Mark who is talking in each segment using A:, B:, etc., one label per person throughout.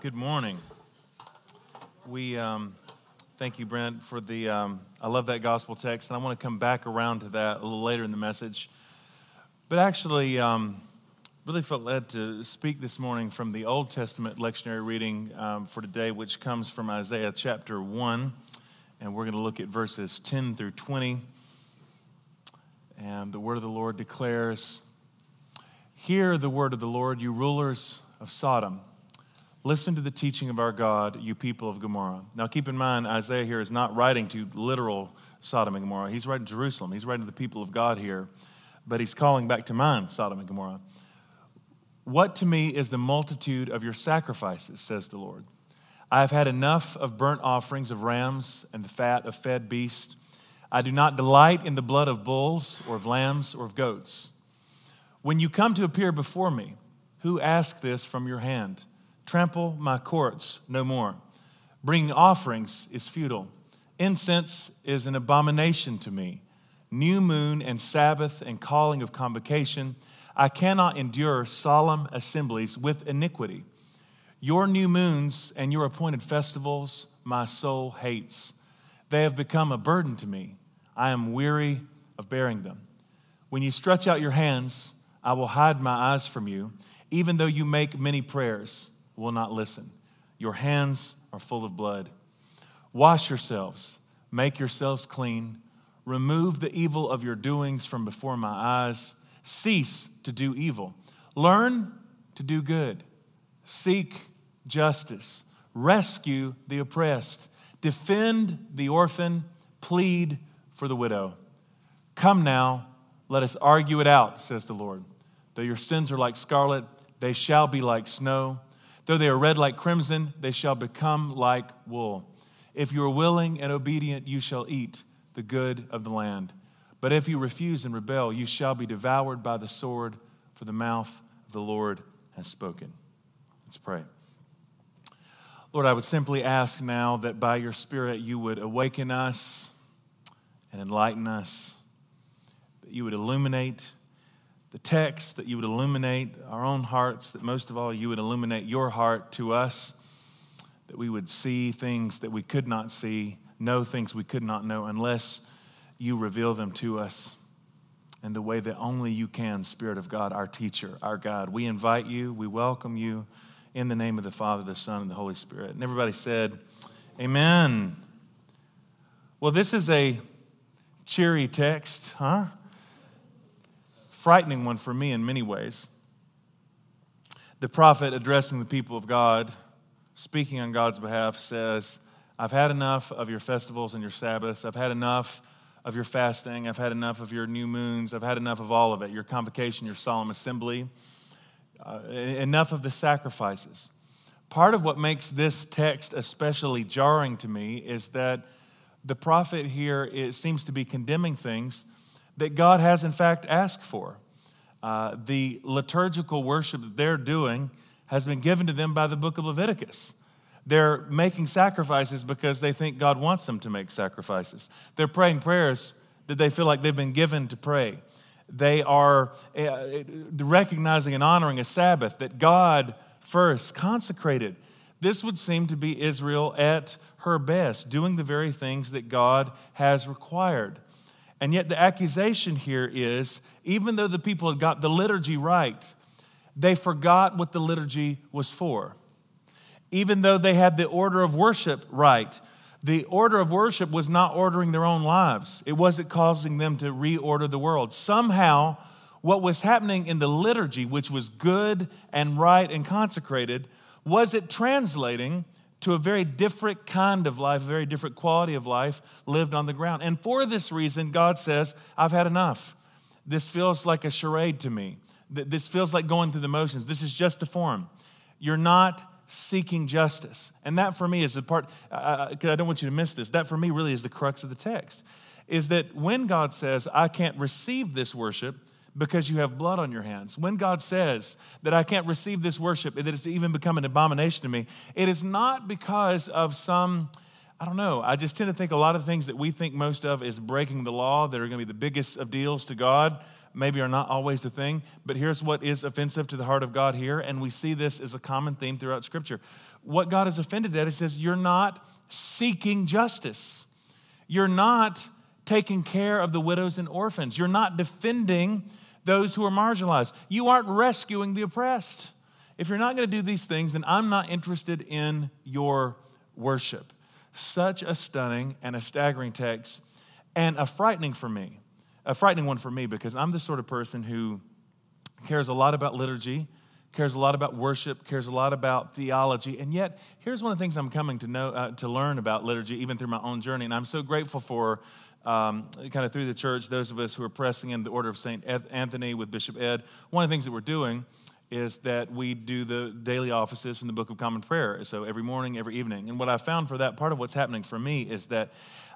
A: Good morning. We um, thank you, Brent, for the. Um, I love that gospel text, and I want to come back around to that a little later in the message. But actually, um, really felt led to speak this morning from the Old Testament lectionary reading um, for today, which comes from Isaiah chapter 1. And we're going to look at verses 10 through 20. And the word of the Lord declares Hear the word of the Lord, you rulers of Sodom. Listen to the teaching of our God, you people of Gomorrah. Now, keep in mind, Isaiah here is not writing to literal Sodom and Gomorrah. He's writing to Jerusalem. He's writing to the people of God here, but he's calling back to mind Sodom and Gomorrah. What to me is the multitude of your sacrifices, says the Lord. I have had enough of burnt offerings of rams and the fat of fed beasts. I do not delight in the blood of bulls or of lambs or of goats. When you come to appear before me, who asked this from your hand? Trample my courts no more. Bringing offerings is futile. Incense is an abomination to me. New moon and Sabbath and calling of convocation. I cannot endure solemn assemblies with iniquity. Your new moons and your appointed festivals, my soul hates. They have become a burden to me. I am weary of bearing them. When you stretch out your hands, I will hide my eyes from you, even though you make many prayers will not listen. Your hands are full of blood. Wash yourselves, make yourselves clean. Remove the evil of your doings from before my eyes. Cease to do evil. Learn to do good. Seek justice. Rescue the oppressed. Defend the orphan. Plead for the widow. Come now, let us argue it out, says the Lord. Though your sins are like scarlet, they shall be like snow. Though they are red like crimson, they shall become like wool. If you are willing and obedient, you shall eat the good of the land. But if you refuse and rebel, you shall be devoured by the sword, for the mouth of the Lord has spoken. Let's pray. Lord, I would simply ask now that by your Spirit you would awaken us and enlighten us, that you would illuminate the text, that you would illuminate our own hearts, that most of all you would illuminate your heart to us, that we would see things that we could not see, know things we could not know unless you reveal them to us in the way that only you can, Spirit of God, our teacher, our God. We invite you, we welcome you in the name of the Father, the Son, and the Holy Spirit. And everybody said, Amen. Well, this is a cheery text, huh? Frightening one for me in many ways. The prophet addressing the people of God, speaking on God's behalf, says, I've had enough of your festivals and your Sabbaths. I've had enough of your fasting. I've had enough of your new moons. I've had enough of all of it your convocation, your solemn assembly, uh, enough of the sacrifices. Part of what makes this text especially jarring to me is that the prophet here it seems to be condemning things that God has, in fact, asked for. Uh, the liturgical worship that they're doing has been given to them by the book of Leviticus. They're making sacrifices because they think God wants them to make sacrifices. They're praying prayers that they feel like they've been given to pray. They are uh, recognizing and honoring a Sabbath that God first consecrated. This would seem to be Israel at her best, doing the very things that God has required. And yet, the accusation here is even though the people had got the liturgy right, they forgot what the liturgy was for. Even though they had the order of worship right, the order of worship was not ordering their own lives. It wasn't causing them to reorder the world. Somehow, what was happening in the liturgy, which was good and right and consecrated, was it translating to a very different kind of life, a very different quality of life lived on the ground. And for this reason, God says, I've had enough. This feels like a charade to me. This feels like going through the motions. This is just a form. You're not seeking justice. And that for me is the part, because uh, I don't want you to miss this, that for me really is the crux of the text. Is that when God says, I can't receive this worship, because you have blood on your hands. When God says that I can't receive this worship, that it's even become an abomination to me, it is not because of some, I don't know, I just tend to think a lot of things that we think most of is breaking the law that are going to be the biggest of deals to God maybe are not always the thing, but here's what is offensive to the heart of God here, and we see this as a common theme throughout Scripture. What God is offended at, He says, You're not seeking justice. You're not taking care of the widows and orphans. You're not defending those who are marginalized. You aren't rescuing the oppressed. If you're not going to do these things, then I'm not interested in your worship. Such a stunning and a staggering text, and a frightening for me, a frightening one for me because I'm the sort of person who cares a lot about liturgy, cares a lot about worship, cares a lot about theology, and yet here's one of the things I'm coming to know uh, to learn about liturgy, even through my own journey, and I'm so grateful for. Um, kind of through the church, those of us who are pressing in the order of St. Anthony with Bishop Ed, one of the things that we're doing is that we do the daily offices from the Book of Common Prayer. So every morning, every evening. And what I found for that, part of what's happening for me is that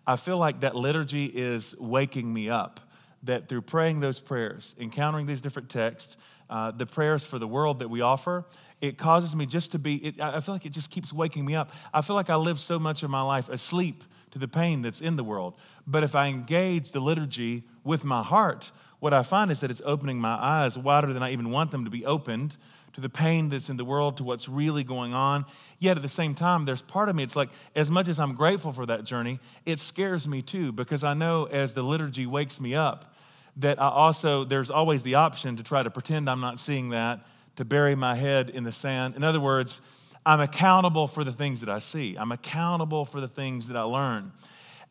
A: I feel like that liturgy is waking me up. That through praying those prayers, encountering these different texts, uh, the prayers for the world that we offer, it causes me just to be, it, I feel like it just keeps waking me up. I feel like I live so much of my life asleep to the pain that's in the world. But if I engage the liturgy with my heart, what I find is that it's opening my eyes wider than I even want them to be opened to the pain that's in the world, to what's really going on. Yet at the same time, there's part of me, it's like, as much as I'm grateful for that journey, it scares me too, because I know as the liturgy wakes me up, that I also, there's always the option to try to pretend I'm not seeing that, to bury my head in the sand. In other words, I'm accountable for the things that I see, I'm accountable for the things that I learn.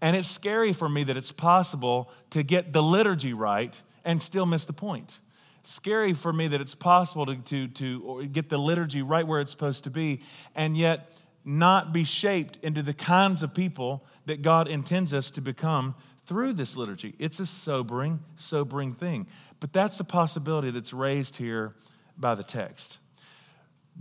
A: And it's scary for me that it's possible to get the liturgy right and still miss the point. Scary for me that it's possible to, to, to get the liturgy right where it's supposed to be and yet not be shaped into the kinds of people that God intends us to become through this liturgy. It's a sobering, sobering thing. But that's a possibility that's raised here by the text.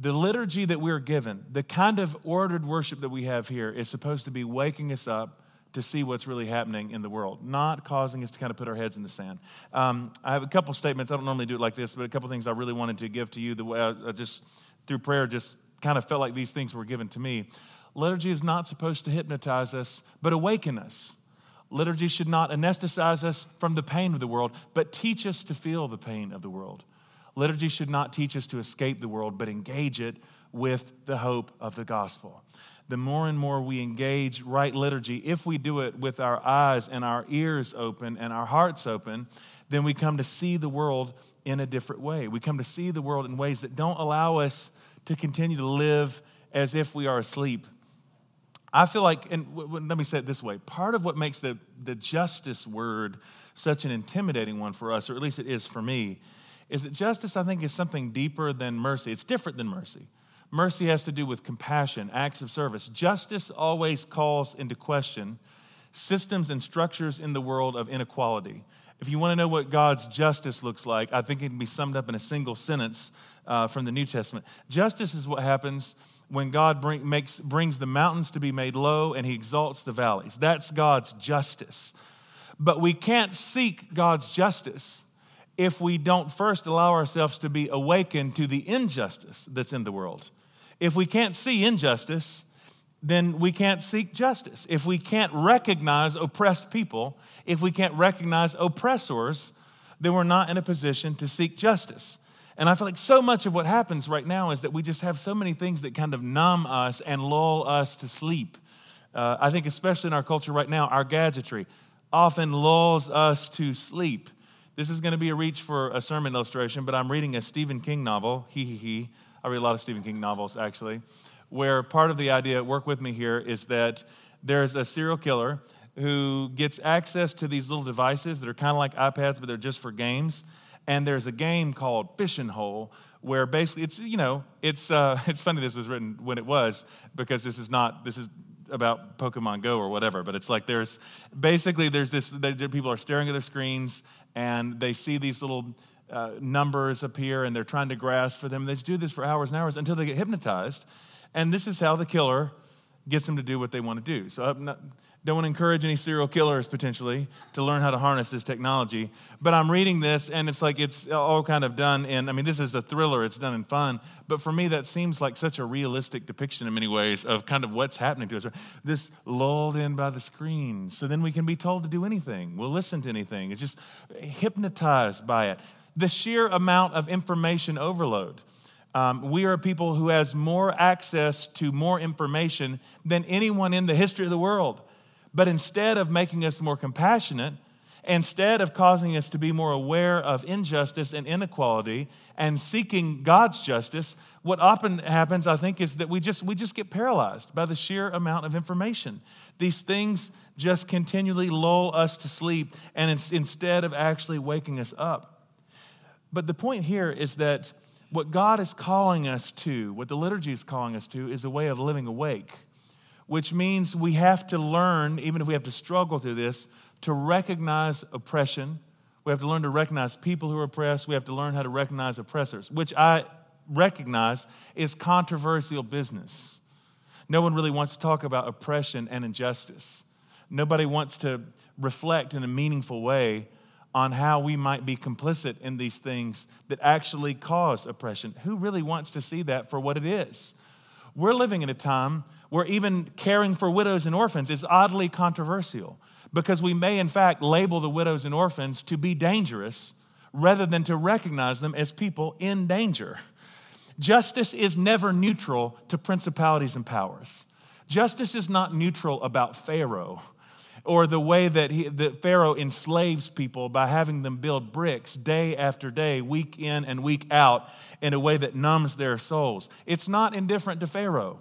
A: The liturgy that we're given, the kind of ordered worship that we have here, is supposed to be waking us up to see what's really happening in the world, not causing us to kind of put our heads in the sand. Um, I have a couple statements. I don't normally do it like this, but a couple things I really wanted to give to you. The way I, I just through prayer, just kind of felt like these things were given to me. Liturgy is not supposed to hypnotize us, but awaken us. Liturgy should not anesthetize us from the pain of the world, but teach us to feel the pain of the world. Liturgy should not teach us to escape the world, but engage it with the hope of the gospel the more and more we engage right liturgy, if we do it with our eyes and our ears open and our hearts open, then we come to see the world in a different way. We come to see the world in ways that don't allow us to continue to live as if we are asleep. I feel like, and w- w- let me say it this way part of what makes the, the justice word such an intimidating one for us, or at least it is for me, is that justice, I think, is something deeper than mercy. It's different than mercy. Mercy has to do with compassion, acts of service. Justice always calls into question systems and structures in the world of inequality. If you want to know what God's justice looks like, I think it can be summed up in a single sentence uh, from the New Testament. Justice is what happens when God bring, makes, brings the mountains to be made low and he exalts the valleys. That's God's justice. But we can't seek God's justice if we don't first allow ourselves to be awakened to the injustice that's in the world. If we can't see injustice, then we can't seek justice. If we can't recognize oppressed people, if we can't recognize oppressors, then we're not in a position to seek justice. And I feel like so much of what happens right now is that we just have so many things that kind of numb us and lull us to sleep. Uh, I think, especially in our culture right now, our gadgetry often lulls us to sleep. This is going to be a reach for a sermon illustration, but I'm reading a Stephen King novel, he he he, I read a lot of Stephen King novels, actually, where part of the idea, work with me here, is that there's a serial killer who gets access to these little devices that are kind of like iPads, but they're just for games. And there's a game called Fishing Hole, where basically it's you know it's uh, it's funny this was written when it was because this is not this is about Pokemon Go or whatever, but it's like there's basically there's this people are staring at their screens and they see these little uh, numbers appear and they're trying to grasp for them. They do this for hours and hours until they get hypnotized. And this is how the killer gets them to do what they want to do. So don't encourage any serial killers potentially to learn how to harness this technology. But I'm reading this and it's like it's all kind of done in, I mean, this is a thriller, it's done in fun. But for me, that seems like such a realistic depiction in many ways of kind of what's happening to us. This lulled in by the screen. So then we can be told to do anything. We'll listen to anything. It's just hypnotized by it. The sheer amount of information overload. Um, we are people who has more access to more information than anyone in the history of the world. But instead of making us more compassionate, instead of causing us to be more aware of injustice and inequality and seeking God's justice, what often happens, I think, is that we just, we just get paralyzed by the sheer amount of information. These things just continually lull us to sleep and instead of actually waking us up. But the point here is that what God is calling us to, what the liturgy is calling us to, is a way of living awake which means we have to learn, even if we have to struggle through this, to recognize oppression. We have to learn to recognize people who are oppressed. We have to learn how to recognize oppressors, which I recognize is controversial business. No one really wants to talk about oppression and injustice. Nobody wants to reflect in a meaningful way on how we might be complicit in these things that actually cause oppression. Who really wants to see that for what it is? We're living in a time where even caring for widows and orphans is oddly controversial because we may, in fact, label the widows and orphans to be dangerous rather than to recognize them as people in danger. Justice is never neutral to principalities and powers. Justice is not neutral about Pharaoh or the way that, he, that Pharaoh enslaves people by having them build bricks day after day, week in and week out, in a way that numbs their souls. It's not indifferent to Pharaoh.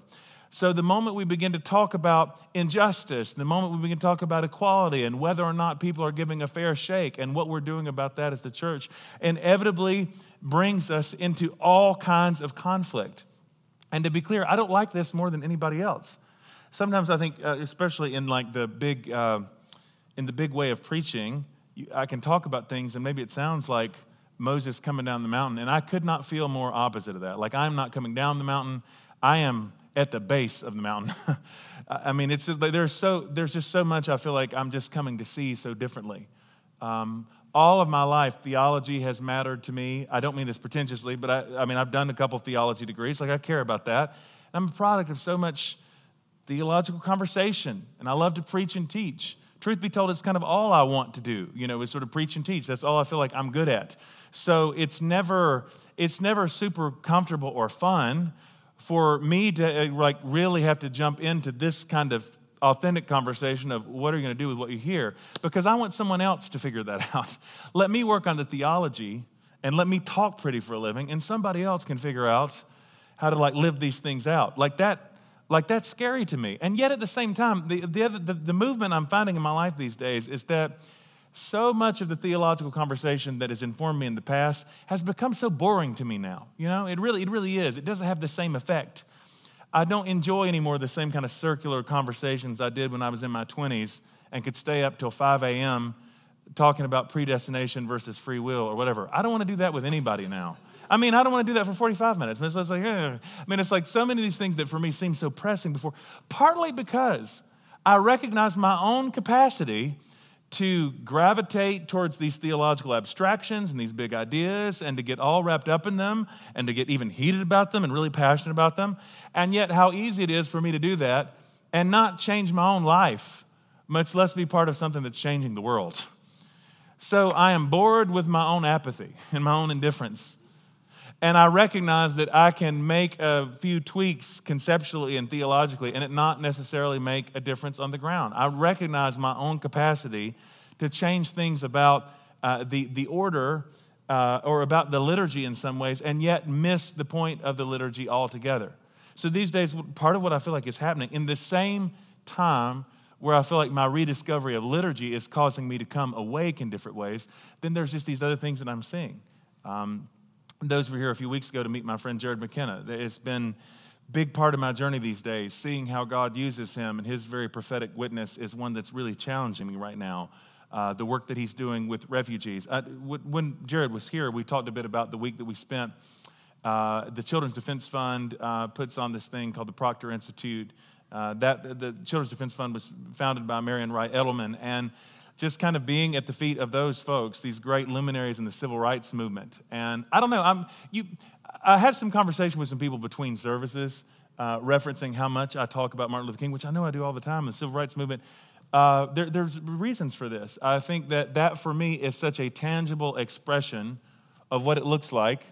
A: So, the moment we begin to talk about injustice, the moment we begin to talk about equality and whether or not people are giving a fair shake and what we're doing about that as the church, inevitably brings us into all kinds of conflict. And to be clear, I don't like this more than anybody else. Sometimes I think, uh, especially in like the big, uh, in the big way of preaching, I can talk about things and maybe it sounds like Moses coming down the mountain, and I could not feel more opposite of that. Like I'm not coming down the mountain, I am at the base of the mountain. I mean, it's just there's so there's just so much I feel like I'm just coming to see so differently. Um, all of my life, theology has mattered to me. I don't mean this pretentiously, but I, I mean I've done a couple theology degrees. Like I care about that. And I'm a product of so much theological conversation, and I love to preach and teach. Truth be told, it's kind of all I want to do. You know, is sort of preach and teach. That's all I feel like I'm good at. So it's never it's never super comfortable or fun for me to uh, like really have to jump into this kind of authentic conversation of what are you going to do with what you hear because I want someone else to figure that out. let me work on the theology and let me talk pretty for a living and somebody else can figure out how to like live these things out. Like that like that's scary to me. And yet at the same time the the, the, the movement I'm finding in my life these days is that so much of the theological conversation that has informed me in the past has become so boring to me now. You know, it really, it really is. It doesn't have the same effect. I don't enjoy anymore the same kind of circular conversations I did when I was in my 20s and could stay up till 5 a.m. talking about predestination versus free will or whatever. I don't want to do that with anybody now. I mean, I don't want to do that for 45 minutes. It's like, eh. I mean, it's like so many of these things that for me seem so pressing before, partly because I recognize my own capacity to gravitate towards these theological abstractions and these big ideas and to get all wrapped up in them and to get even heated about them and really passionate about them. And yet, how easy it is for me to do that and not change my own life, much less be part of something that's changing the world. So I am bored with my own apathy and my own indifference. And I recognize that I can make a few tweaks conceptually and theologically and it not necessarily make a difference on the ground. I recognize my own capacity to change things about uh, the, the order uh, or about the liturgy in some ways and yet miss the point of the liturgy altogether. So these days, part of what I feel like is happening in the same time where I feel like my rediscovery of liturgy is causing me to come awake in different ways, then there's just these other things that I'm seeing. Um, those were here a few weeks ago to meet my friend Jarrod McKenna. It's been a big part of my journey these days, seeing how God uses him and his very prophetic witness is one that's really challenging me right now. Uh, the work that he's doing with refugees. I, when Jarrod was here, we talked a bit about the week that we spent. Uh, the Children's Defense Fund uh, puts on this thing called the Proctor Institute Uh, that the Children's Defense Fund was founded by Marian Wright Edelman, and just kind of being at the feet of those folks, these great luminaries in the civil rights movement. And I don't know, I'm, you, I had some conversation with some people between services uh, referencing how much I talk about Martin Luther King, which I know I do all the time, the civil rights movement. Uh, there, there's reasons for this. I think that that for me is such a tangible expression of what it looks like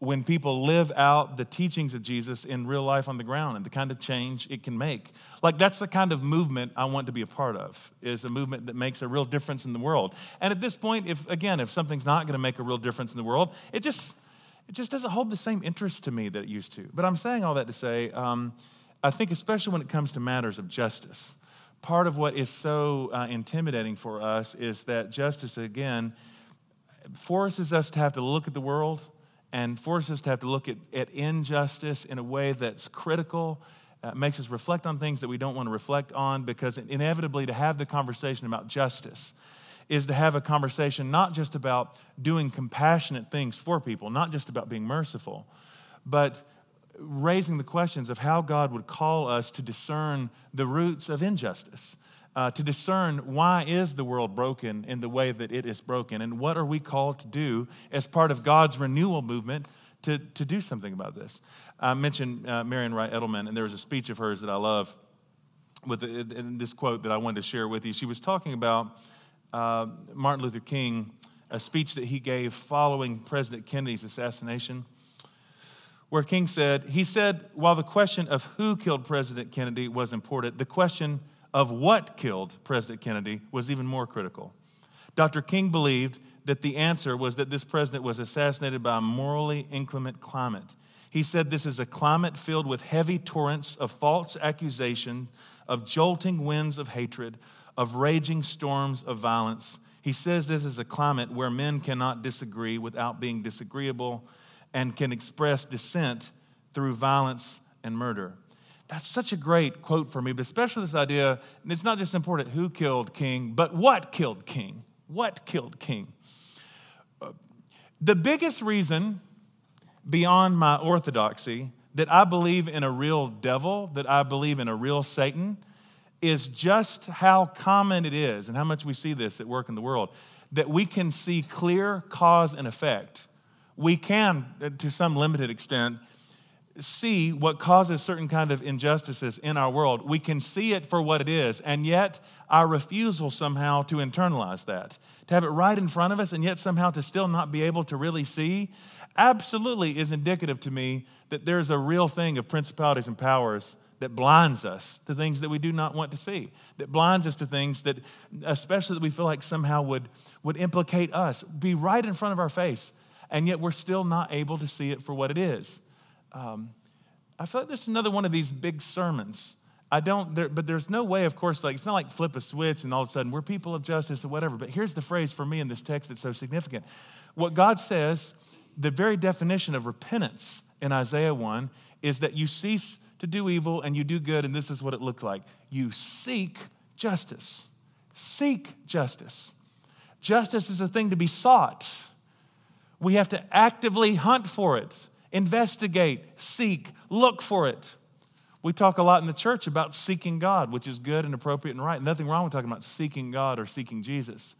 A: when people live out the teachings of Jesus in real life on the ground and the kind of change it can make. Like that's the kind of movement I want to be a part of. Is a movement that makes a real difference in the world. And at this point if again if something's not going to make a real difference in the world, it just it just doesn't hold the same interest to me that it used to. But I'm saying all that to say um, I think especially when it comes to matters of justice, part of what is so uh, intimidating for us is that justice again forces us to have to look at the world and forces us to have to look at, at injustice in a way that's critical, uh, makes us reflect on things that we don't want to reflect on, because inevitably, to have the conversation about justice is to have a conversation not just about doing compassionate things for people, not just about being merciful, but raising the questions of how God would call us to discern the roots of injustice uh, to discern why is the world broken in the way that it is broken and what are we called to do as part of god's renewal movement to, to do something about this? I mentioned uh, marian wright edelman and there was a speech of hers that i love with this quote that i wanted to share with you. She was talking about uh, martin luther king a speech that he gave following president kennedy's assassination where King said, he said, while the question of who killed President Kennedy was important, the question of what killed President Kennedy was even more critical. Dr. King believed that the answer was that this president was assassinated by a morally inclement climate. He said this is a climate filled with heavy torrents of false accusation, of jolting winds of hatred, of raging storms of violence. He says this is a climate where men cannot disagree without being disagreeable and can express dissent through violence and murder. That's such a great quote for me, but especially this idea, and it's not just important who killed King, but what killed King. What killed King? Uh, the biggest reason beyond my orthodoxy that I believe in a real devil, that I believe in a real Satan, is just how common it is and how much we see this at work in the world that we can see clear cause and effect. We can, uh, to some limited extent, see what causes certain kind of injustices in our world. We can see it for what it is, and yet our refusal somehow to internalize that, to have it right in front of us, and yet somehow to still not be able to really see, absolutely is indicative to me that there's a real thing of principalities and powers that blinds us to things that we do not want to see, that blinds us to things that, especially that we feel like somehow would, would implicate us, be right in front of our face, and yet we're still not able to see it for what it is. Um, I feel like this is another one of these big sermons. I don't, there, but there's no way, of course, like it's not like flip a switch and all of a sudden we're people of justice or whatever. But here's the phrase for me in this text that's so significant. What God says, the very definition of repentance in Isaiah 1 is that you cease to do evil and you do good, and this is what it looked like. You seek justice. Seek justice. Justice is a thing to be sought. We have to actively hunt for it investigate, seek, look for it. We talk a lot in the church about seeking God, which is good and appropriate and right. Nothing wrong with talking about seeking God or seeking Jesus.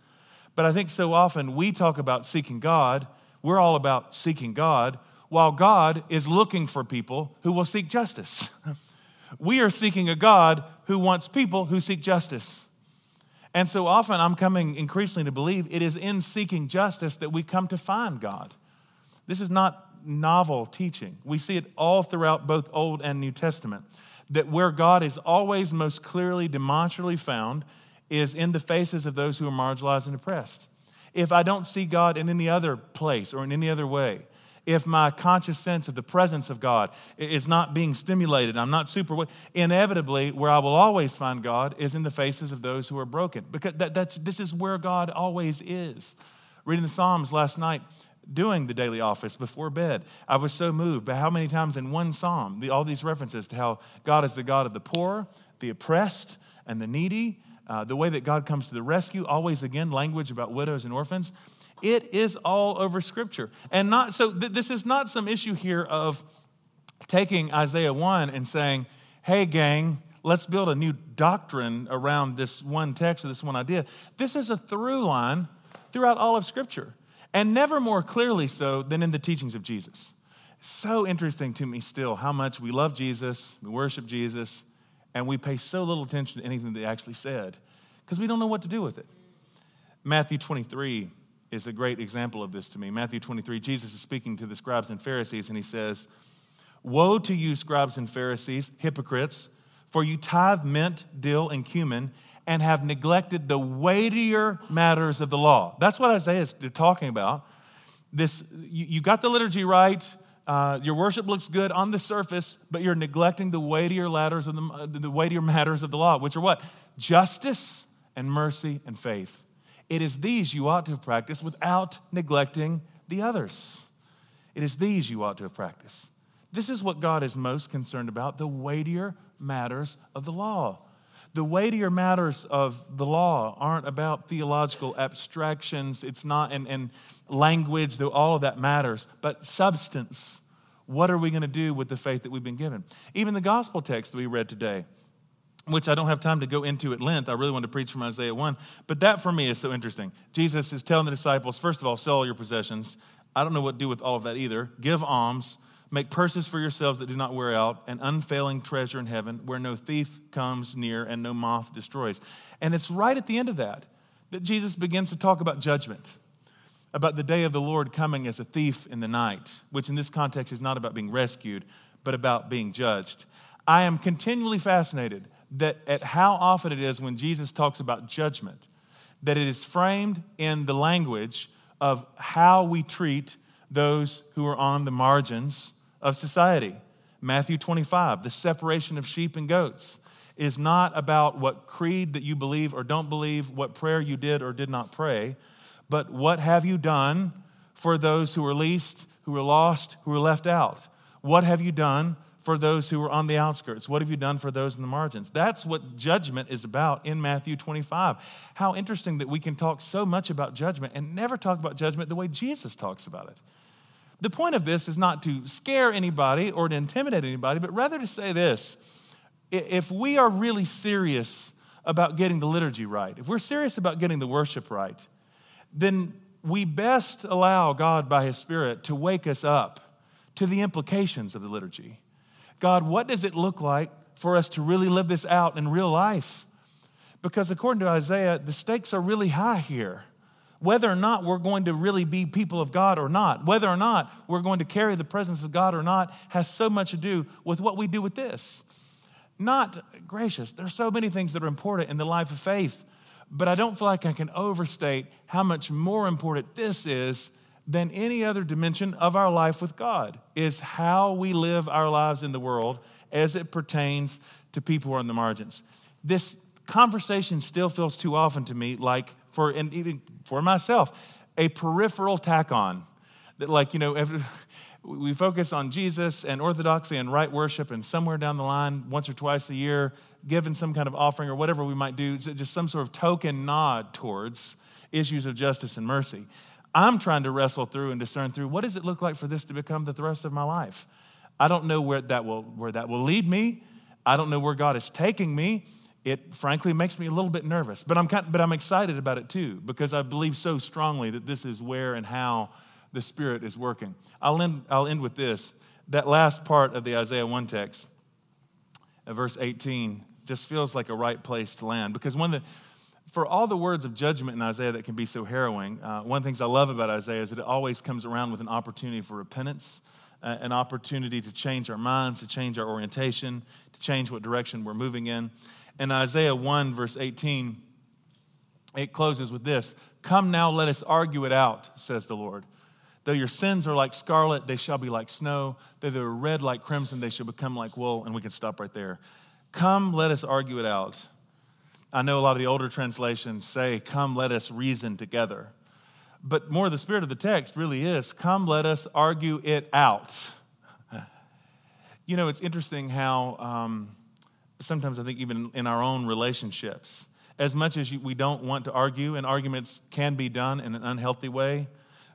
A: But I think so often we talk about seeking God, we're all about seeking God, while God is looking for people who will seek justice. we are seeking a God who wants people who seek justice. And so often I'm coming increasingly to believe it is in seeking justice that we come to find God. This is not novel teaching. We see it all throughout both Old and New Testament. That where God is always most clearly, demonstrably found is in the faces of those who are marginalized and oppressed. If I don't see God in any other place or in any other way, if my conscious sense of the presence of God is not being stimulated, I'm not super, inevitably, where I will always find God is in the faces of those who are broken. Because that, that's, this is where God always is. Reading the Psalms last night, doing the daily office before bed. I was so moved by how many times in one psalm, the, all these references to how God is the God of the poor, the oppressed, and the needy, uh, the way that God comes to the rescue, always again, language about widows and orphans. It is all over Scripture. And not so, th- this is not some issue here of taking Isaiah 1 and saying, hey, gang, let's build a new doctrine around this one text or this one idea. This is a through line throughout all of Scripture, and never more clearly so than in the teachings of Jesus. So interesting to me still how much we love Jesus, we worship Jesus, and we pay so little attention to anything he actually said because we don't know what to do with it. Matthew 23 is a great example of this to me. Matthew 23, Jesus is speaking to the scribes and Pharisees, and he says, Woe to you, scribes and Pharisees, hypocrites, for you tithe mint, dill, and cumin, and have neglected the weightier matters of the law. That's what Isaiah is talking about. This, you, you got the liturgy right. Uh, your worship looks good on the surface, but you're neglecting the weightier ladders of the, the weightier matters of the law, which are what? Justice and mercy and faith. It is these you ought to have practiced without neglecting the others. It is these you ought to have practiced. This is what God is most concerned about the weightier matters of the law. The weightier matters of the law aren't about theological abstractions. It's not, in, and language, though all of that matters, but substance. What are we going to do with the faith that we've been given? Even the gospel text that we read today, which I don't have time to go into at length. I really want to preach from Isaiah 1, but that for me is so interesting. Jesus is telling the disciples, first of all, sell all your possessions. I don't know what to do with all of that either. Give alms Make purses for yourselves that do not wear out, an unfailing treasure in heaven where no thief comes near and no moth destroys. And it's right at the end of that that Jesus begins to talk about judgment, about the day of the Lord coming as a thief in the night, which in this context is not about being rescued, but about being judged. I am continually fascinated that at how often it is when Jesus talks about judgment, that it is framed in the language of how we treat those who are on the margins of society. Matthew 25, the separation of sheep and goats, is not about what creed that you believe or don't believe, what prayer you did or did not pray, but what have you done for those who are least, who are lost, who are left out? What have you done for those who are on the outskirts? What have you done for those in the margins? That's what judgment is about in Matthew 25. How interesting that we can talk so much about judgment and never talk about judgment the way Jesus talks about it. The point of this is not to scare anybody or to intimidate anybody, but rather to say this if we are really serious about getting the liturgy right, if we're serious about getting the worship right, then we best allow God by His Spirit to wake us up to the implications of the liturgy. God, what does it look like for us to really live this out in real life? Because according to Isaiah, the stakes are really high here whether or not we're going to really be people of God or not, whether or not we're going to carry the presence of God or not, has so much to do with what we do with this. Not gracious, there's so many things that are important in the life of faith, but I don't feel like I can overstate how much more important this is than any other dimension of our life with God, is how we live our lives in the world as it pertains to people who are on the margins. This conversation still feels too often to me like for and even for myself a peripheral tack on that like you know we focus on jesus and orthodoxy and right worship and somewhere down the line once or twice a year given some kind of offering or whatever we might do just some sort of token nod towards issues of justice and mercy. I'm trying to wrestle through and discern through what does it look like for this to become the thrust of my life? I don't know where that will where that will lead me. I don't know where god is taking me it frankly makes me a little bit nervous. But I'm, kind, but I'm excited about it too because I believe so strongly that this is where and how the Spirit is working. I'll end, I'll end with this. That last part of the Isaiah 1 text, uh, verse 18, just feels like a right place to land because one of the, for all the words of judgment in Isaiah that can be so harrowing, uh, one of the things I love about Isaiah is that it always comes around with an opportunity for repentance, uh, an opportunity to change our minds, to change our orientation, to change what direction we're moving in. In Isaiah 1, verse 18, it closes with this Come now, let us argue it out, says the Lord. Though your sins are like scarlet, they shall be like snow. Though they are red like crimson, they shall become like wool. And we can stop right there. Come, let us argue it out. I know a lot of the older translations say, Come, let us reason together. But more the spirit of the text really is, Come, let us argue it out. You know, it's interesting how. Um, sometimes I think even in our own relationships. As much as we don't want to argue, and arguments can be done in an unhealthy way,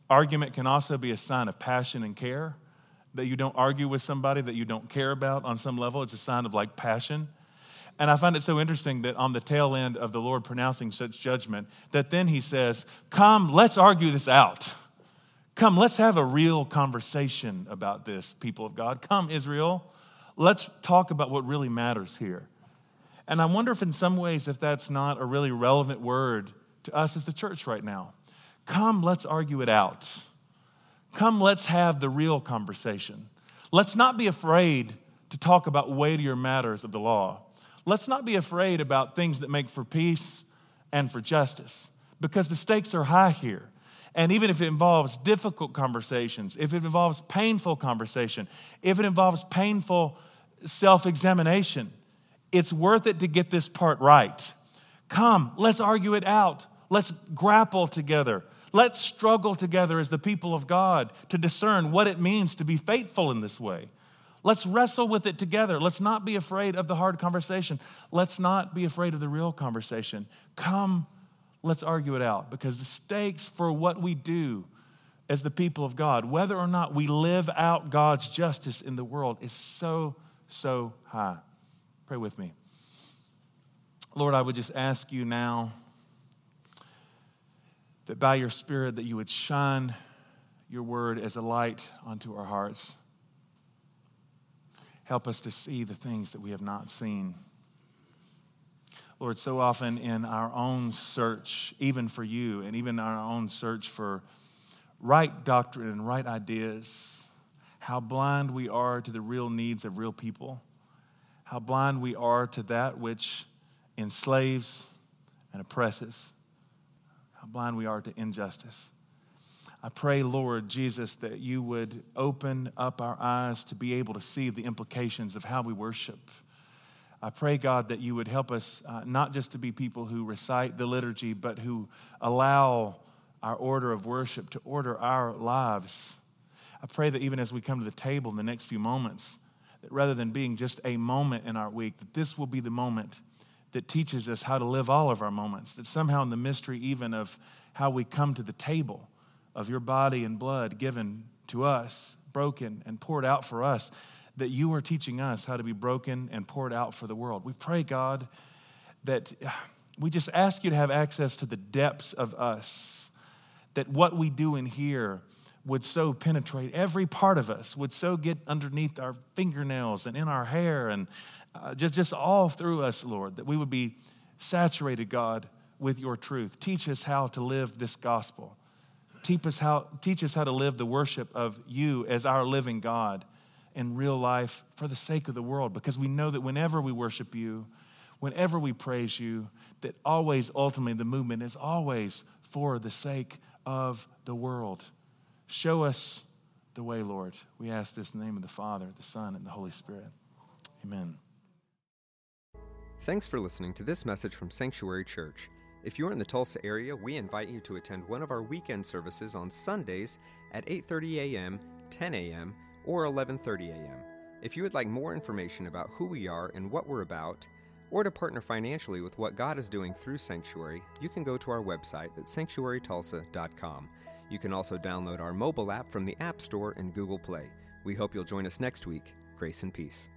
A: argument can also be a sign of passion and care. That you don't argue with somebody that you don't care about on some level, it's a sign of like passion. And I find it so interesting that on the tail end of the Lord pronouncing such judgment, that then he says, Come, let's argue this out. Come, let's have a real conversation about this, people of God. Come, Israel, let's talk about what really matters here. And I wonder if, in some ways, if that's not a really relevant word to us as the church right now. Come, let's argue it out. Come, let's have the real conversation. Let's not be afraid to talk about weightier matters of the law. Let's not be afraid about things that make for peace and for justice because the stakes are high here. And even if it involves difficult conversations, if it involves painful conversation, if it involves painful self examination, it's worth it to get this part right. Come, let's argue it out. Let's grapple together. Let's struggle together as the people of God to discern what it means to be faithful in this way. Let's wrestle with it together. Let's not be afraid of the hard conversation. Let's not be afraid of the real conversation. Come, let's argue it out because the stakes for what we do as the people of God, whether or not we live out God's justice in the world, is so, so high. Pray with me. Lord, I would just ask you now that by your Spirit that you would shine your word as a light onto our hearts. Help us to see the things that we have not seen. Lord, so often in our own search, even for you, and even our own search for right doctrine and right ideas, how blind we are to the real needs of real people, how blind we are to that which enslaves and oppresses how blind we are to injustice. I pray, Lord Jesus, that you would open up our eyes to be able to see the implications of how we worship. I pray, God, that you would help us uh, not just to be people who recite the liturgy, but who allow our order of worship to order our lives. I pray that even as we come to the table in the next few moments, that rather than being just a moment in our week, that this will be the moment that teaches us how to live all of our moments, that somehow in the mystery even of how we come to the table of your body and blood given to us, broken and poured out for us, that you are teaching us how to be broken and poured out for the world. We pray, God, that we just ask you to have access to the depths of us, that what we do in here would so penetrate every part of us, would so get underneath our fingernails and in our hair and uh, just, just all through us, Lord, that we would be saturated, God, with your truth. Teach us how to live this gospel. Teach us how, teach us how to live the worship of you as our living God in real life for the sake of the world, because we know that whenever we worship you, whenever we praise you, that always, ultimately, the movement is always for the sake of the world. Show us the way, Lord. We ask this in the name of the Father, the Son, and the Holy Spirit. Amen.
B: Thanks for listening to this message from Sanctuary Church. If you're in the Tulsa area, we invite you to attend one of our weekend services on Sundays at 8:30 a.m., 10 a.m., or 11:30 a.m. If you would like more information about who we are and what we're about, or to partner financially with what God is doing through Sanctuary, you can go to our website at sanctuarytulsa.com. You can also download our mobile app from the App Store and Google Play. We hope you'll join us next week. Grace and peace.